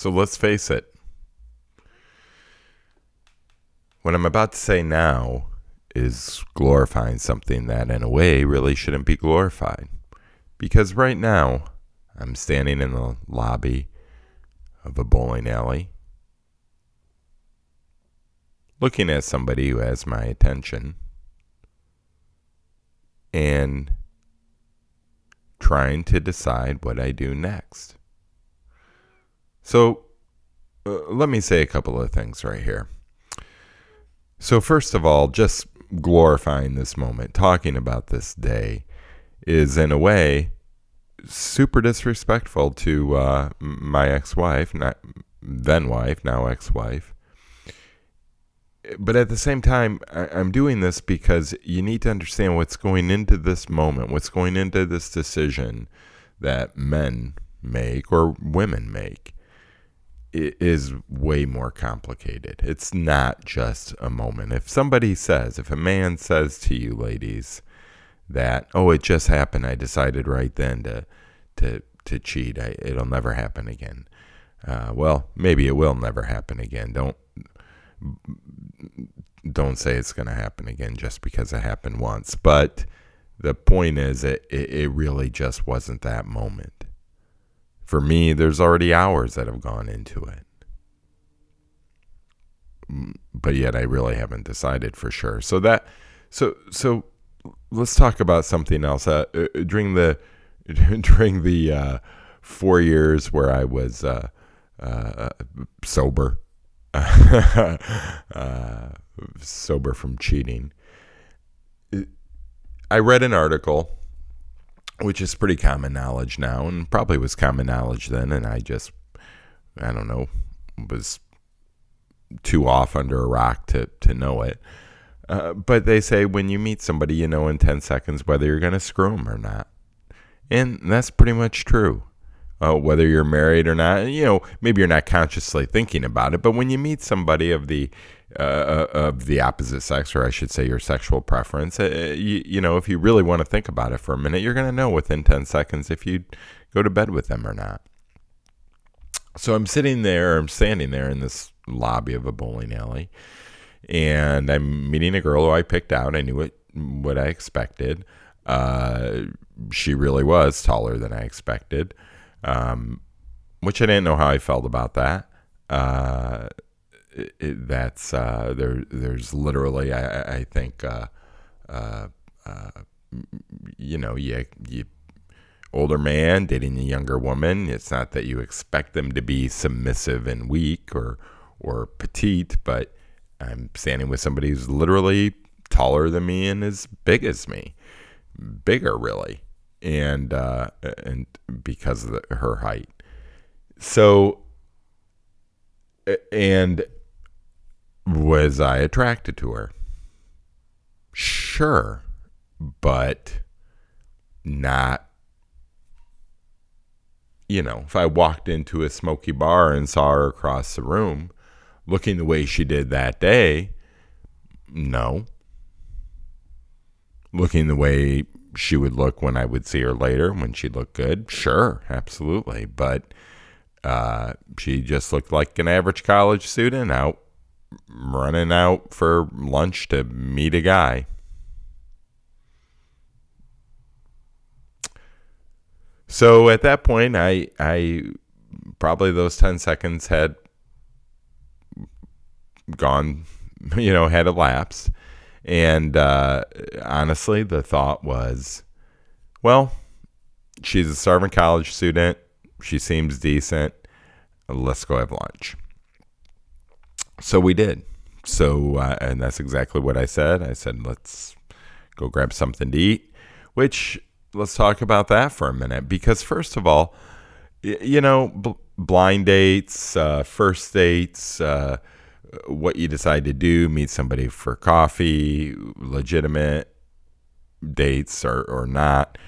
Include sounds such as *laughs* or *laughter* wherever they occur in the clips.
So let's face it. What I'm about to say now is glorifying something that, in a way, really shouldn't be glorified. Because right now, I'm standing in the lobby of a bowling alley, looking at somebody who has my attention, and trying to decide what I do next. So, uh, let me say a couple of things right here. So, first of all, just glorifying this moment, talking about this day, is in a way super disrespectful to uh, my ex-wife, not then wife, now ex-wife. But at the same time, I- I'm doing this because you need to understand what's going into this moment, what's going into this decision that men make or women make is way more complicated. It's not just a moment. If somebody says, if a man says to you, ladies, that oh, it just happened, I decided right then to to to cheat. I, it'll never happen again. Uh, well, maybe it will never happen again. Don't don't say it's going to happen again just because it happened once. But the point is, it, it it really just wasn't that moment. For me, there's already hours that have gone into it. But yet I really haven't decided for sure. So that so so let's talk about something else. Uh, uh, during the *laughs* during the uh, four years where I was uh, uh, sober, *laughs* uh, sober from cheating, I read an article, which is pretty common knowledge now, and probably was common knowledge then, and I just, I don't know, was too off under a rock to to know it. Uh, but they say when you meet somebody, you know in 10 seconds whether you're going to screw them or not. And that's pretty much true. Uh, whether you're married or not, you know, maybe you're not consciously thinking about it, but when you meet somebody of the uh, of the opposite sex, or I should say your sexual preference, uh, you, you know, if you really want to think about it for a minute, you're going to know within 10 seconds if you go to bed with them or not. So I'm sitting there, I'm standing there in this lobby of a bowling alley, and I'm meeting a girl who I picked out. I knew what what I expected. Uh, she really was taller than I expected, um, which I didn't know how I felt about that. It, it- that's uh, there. There's literally, I, I- I think, uh, uh, uh, you know, you you older man dating a younger woman. It's not that you expect them to be submissive and weak or or petite, but I'm standing with somebody who's literally taller than me and as big as me, bigger really, and uh, and because of the, her height. So, and was I attracted to her? Sure, but not you know, if I walked into a smoky bar and saw her across the room looking the way she did that day, no. Looking the way she would look when I would see her later, when she looked good, sure, absolutely. But uh, she just looked like an average college student out running out for lunch to meet a guy. So at that point, I I probably those ten seconds had gone, *laughs* you know, had elapsed, and uh, honestly, the thought was, well, she's a starving college student. She seems decent. Let's go have lunch. So we did. So uh, and that's exactly what I said. I said, let's go grab something to eat, which let's talk about that for a minute because first of all you know bl- blind dates uh, first dates uh, what you decide to do meet somebody for coffee legitimate dates or, or not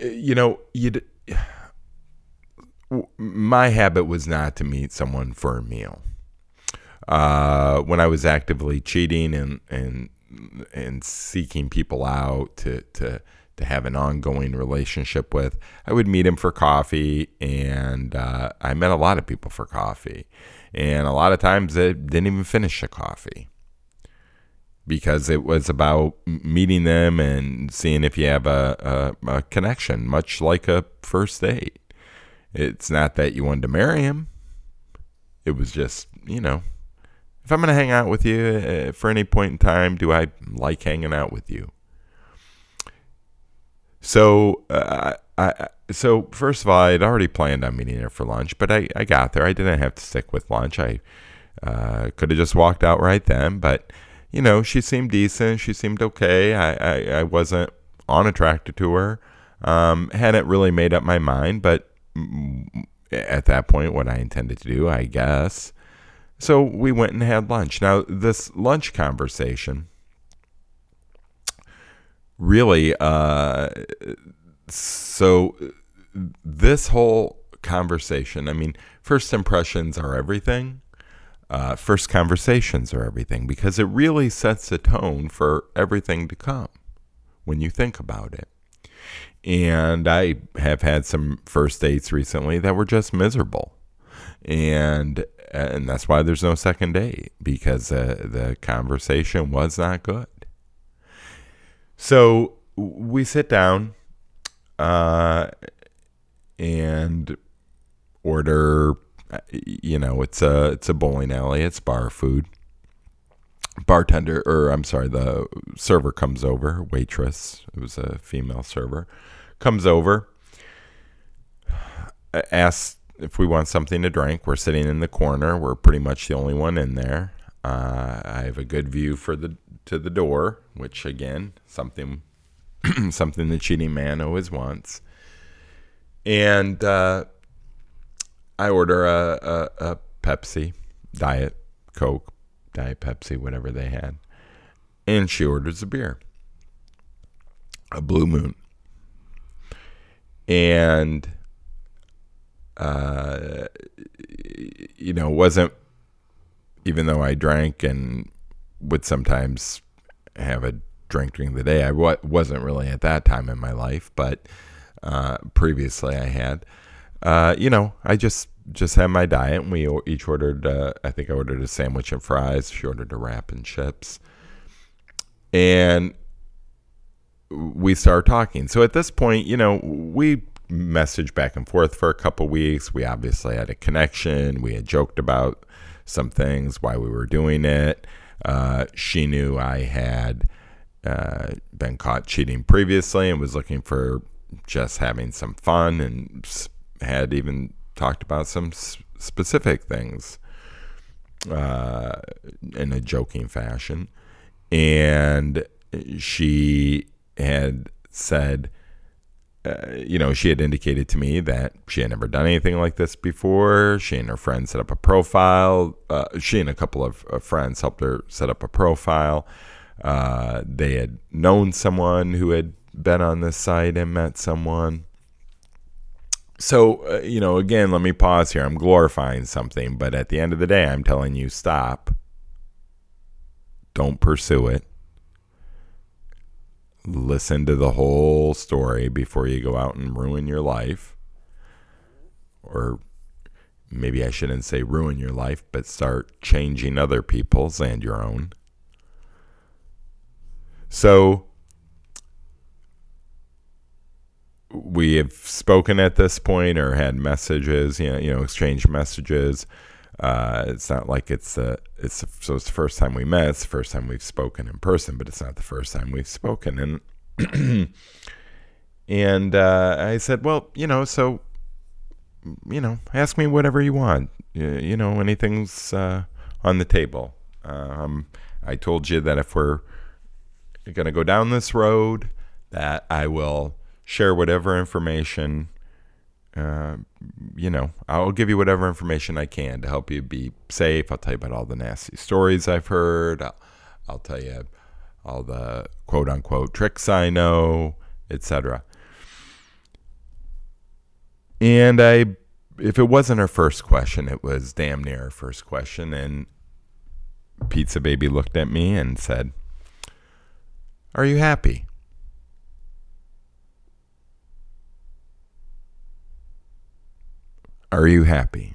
you know you my habit was not to meet someone for a meal uh, when I was actively cheating and and and seeking people out to to to have an ongoing relationship with. I would meet him for coffee, and uh, I met a lot of people for coffee. And a lot of times they didn't even finish the coffee because it was about meeting them and seeing if you have a, a, a connection, much like a first date. It's not that you wanted to marry him, it was just, you know, if I'm going to hang out with you uh, for any point in time, do I like hanging out with you? So, uh, I, so first of all, I had already planned on meeting her for lunch, but I, I got there. I didn't have to stick with lunch. I uh, could have just walked out right then, but you know, she seemed decent. She seemed okay. I, I, I wasn't unattracted to her. Um, hadn't really made up my mind, but at that point, what I intended to do, I guess. So we went and had lunch. Now, this lunch conversation really, uh, so this whole conversation, I mean, first impressions are everything. Uh, first conversations are everything because it really sets a tone for everything to come when you think about it. And I have had some first dates recently that were just miserable. And and that's why there's no second date because uh, the conversation was not good. So we sit down uh, and order. You know, it's a it's a bowling alley. It's bar food. Bartender, or I'm sorry, the server comes over. Waitress, it was a female server, comes over. Asks if we want something to drink. We're sitting in the corner. We're pretty much the only one in there. Uh, I have a good view for the to the door, which again, something *clears throat* something the cheating man always wants. And uh, I order a, a, a Pepsi, Diet Coke, Diet Pepsi, whatever they had, and she orders a beer, a Blue Moon, and uh, you know, wasn't even though I drank and would sometimes have a drink during the day. I w- wasn't really at that time in my life, but uh, previously I had. Uh, you know, I just just had my diet, and we each ordered. Uh, I think I ordered a sandwich and fries. She ordered a wrap and chips, and we started talking. So at this point, you know, we messaged back and forth for a couple weeks. We obviously had a connection. We had joked about some things, why we were doing it. Uh, she knew I had uh, been caught cheating previously and was looking for just having some fun and had even talked about some s- specific things uh, in a joking fashion. And she had said, uh, you know, she had indicated to me that she had never done anything like this before. She and her friends set up a profile. Uh, she and a couple of, of, friends helped her set up a profile. Uh, they had known someone who had been on this site and met someone. So, uh, you know, again, let me pause here. I'm glorifying something, but at the end of the day, I'm telling you stop. Don't pursue it listen to the whole story before you go out and ruin your life. Or maybe I shouldn't say ruin your life, but start changing other people's and your own. So we have spoken at this point or had messages, you know, you know, exchanged messages. Uh, it's not like it's the it's so it's the first time we met. It's the first time we've spoken in person, but it's not the first time we've spoken. And *clears throat* and uh, I said, well, you know, so you know, ask me whatever you want. You, you know, anything's uh, on the table. Um, I told you that if we're gonna go down this road, that I will share whatever information you know, I'll give you whatever information I can to help you be safe. I'll tell you about all the nasty stories I've heard. I'll, I'll tell you all the quote unquote tricks I know, etc. And I, if it wasn't her first question, it was damn near her first question. And Pizza Baby looked at me and said, Are you happy? Are you happy?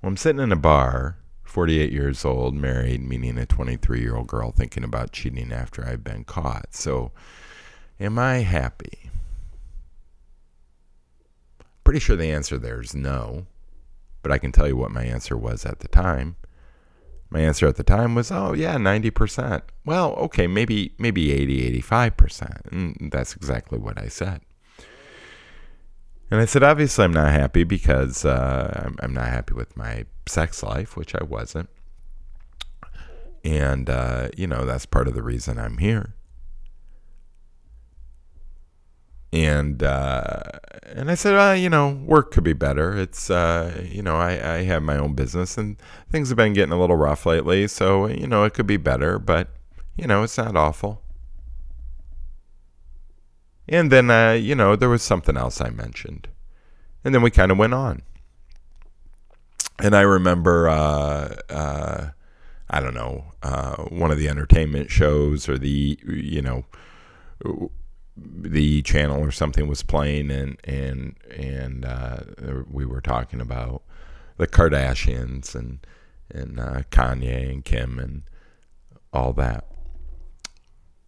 Well, I'm sitting in a bar, 48 years old, married, meeting a 23 year old girl, thinking about cheating after I've been caught. So, am I happy? Pretty sure the answer there is no, but I can tell you what my answer was at the time. My answer at the time was, "Oh yeah, 90%." Well, okay, maybe maybe 80, 85%. And that's exactly what I said. And I said, obviously, I'm not happy because uh, I'm, I'm, not happy with my sex life, which I wasn't. And, uh, you know, that's part of the reason I'm here. And uh, and I said, well, you know, work could be better. It's, uh, you know, I, I have my own business and things have been getting a little rough lately. So, you know, it could be better, but, you know, it's not awful. And then, uh, you know, there was something else I mentioned. And then we kind of went on. And I remember, uh, uh, I don't know, uh, one of the entertainment shows or the, you know, the channel or something was playing, and and and uh, we were talking about the Kardashians and and uh, Kanye and Kim and all that.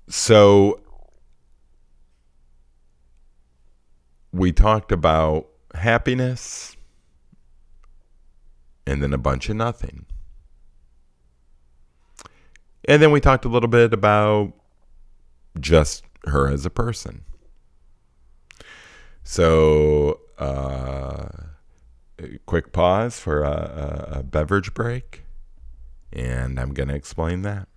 So we talked about happiness and then a bunch of nothing. And then we talked a little bit about just her as a person. So, uh, quick pause for a, a, a beverage break, and I'm going to explain that.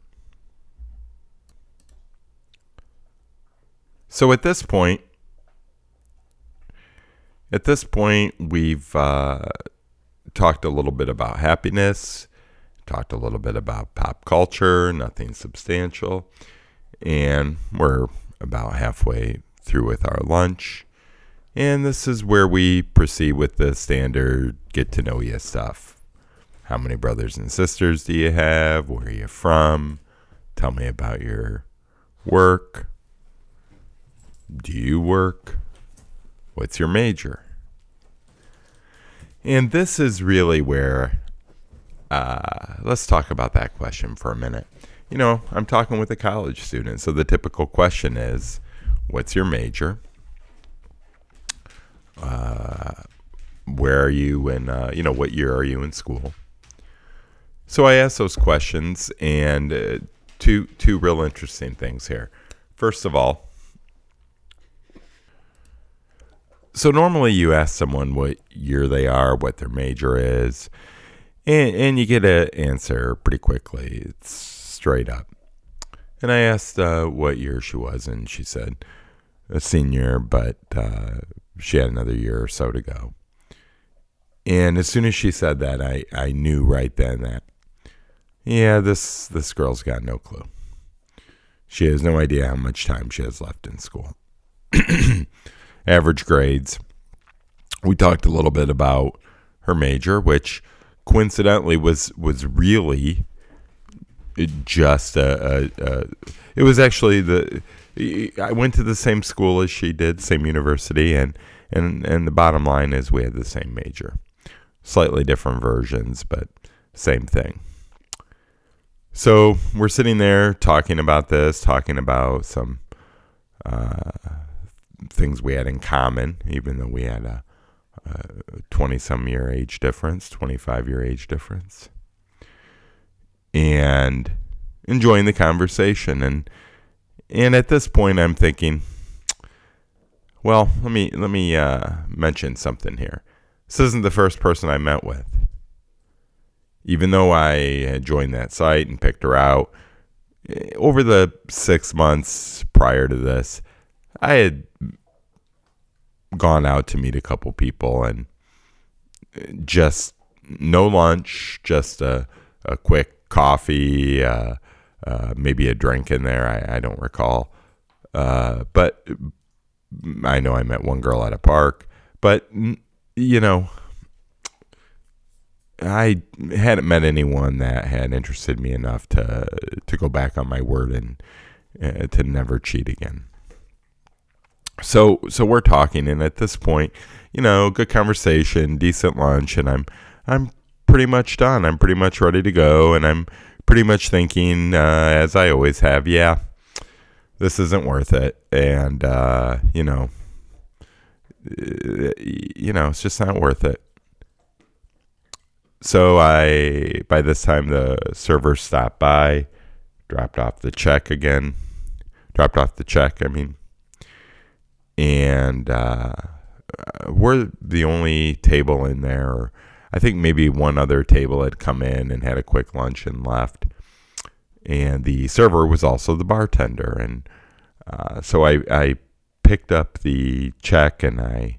So, at this point, at this point, we've uh, talked a little bit about happiness, talked a little bit about pop culture, nothing substantial, and we're about halfway through with our lunch. And this is where we proceed with the standard get to know you stuff. How many brothers and sisters do you have? Where are you from? Tell me about your work. Do you work? What's your major? And this is really where, uh, let's talk about that question for a minute. You know, I'm talking with a college student, so the typical question is, what's your major? Uh, where are you and uh, you know what year are you in school so i ask those questions and uh, two two real interesting things here first of all so normally you ask someone what year they are, what their major is, and, and you get an answer pretty quickly. It's straight up. And I asked uh, what year she was, and she said a senior, but uh, she had another year or so to go. And as soon as she said that, I, I knew right then that, yeah, this this girl's got no clue. She has no idea how much time she has left in school. *clears throat* average grades. We talked a little bit about her major, which coincidentally was was really just a, a, a it was actually the I went to the same school as she did, same university, and and and the bottom line is we had the same major, slightly different versions, but same thing. So we're sitting there talking about this, talking about some uh, things we had in common, even though we had a 20 some year age difference, 25 year age difference. And enjoying the conversation and and at this point I'm thinking well, let me let me uh, mention something here. This isn't the first person I met with. Even though I had joined that site and picked her out, eh, over the six months prior to this, I had gone out to meet a couple people and just no lunch, just a, a quick coffee, uh, uh, maybe a drink in there. I, I don't recall. Uh, but I know I met one girl at a park. But, you know, I hadn't met anyone that had interested me enough to to go back on my word and uh, to never cheat again. So so we're talking, and at this point, you know, good conversation, decent lunch, and I'm I'm pretty much done. I'm pretty much ready to go, and I'm pretty much thinking, uh, as I always have, yeah, this isn't worth it, and uh, you know, uh, you know, it's just not worth it. So I, by this time, the server stopped by, dropped off the check again, dropped off the check. I mean, and uh, we're the only table in there. I think maybe one other table had come in and had a quick lunch and left. And the server was also the bartender. And uh, so I, I picked up the check and I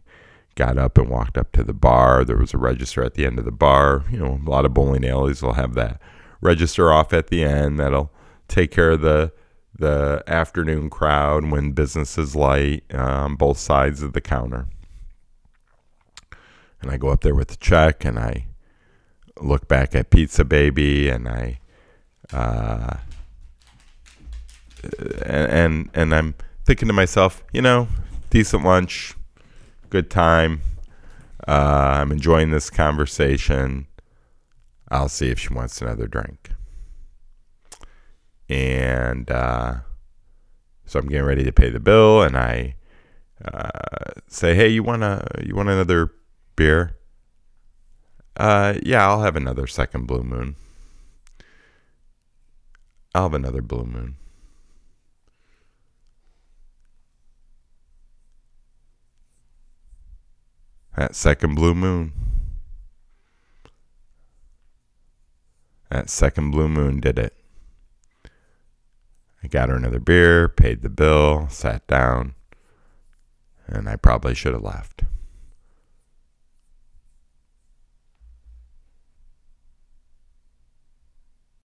got up and walked up to the bar. There was a register at the end of the bar. You know, a lot of bowling alleys will have that register off at the end that'll take care of the the afternoon crowd when business is light on um, both sides of the counter. And I go up there with the check and I look back at Pizza Baby and I uh, and, and I'm thinking to myself, you know, decent lunch, good time. Uh, I'm enjoying this conversation. I'll see if she wants another drink. And uh, so I'm getting ready to pay the bill, and I uh, say, "Hey, you want a you want another beer?" Uh, yeah, I'll have another second blue moon. I'll have another blue moon. That second blue moon. That second blue moon did it. I got her another beer, paid the bill, sat down, and I probably should have left.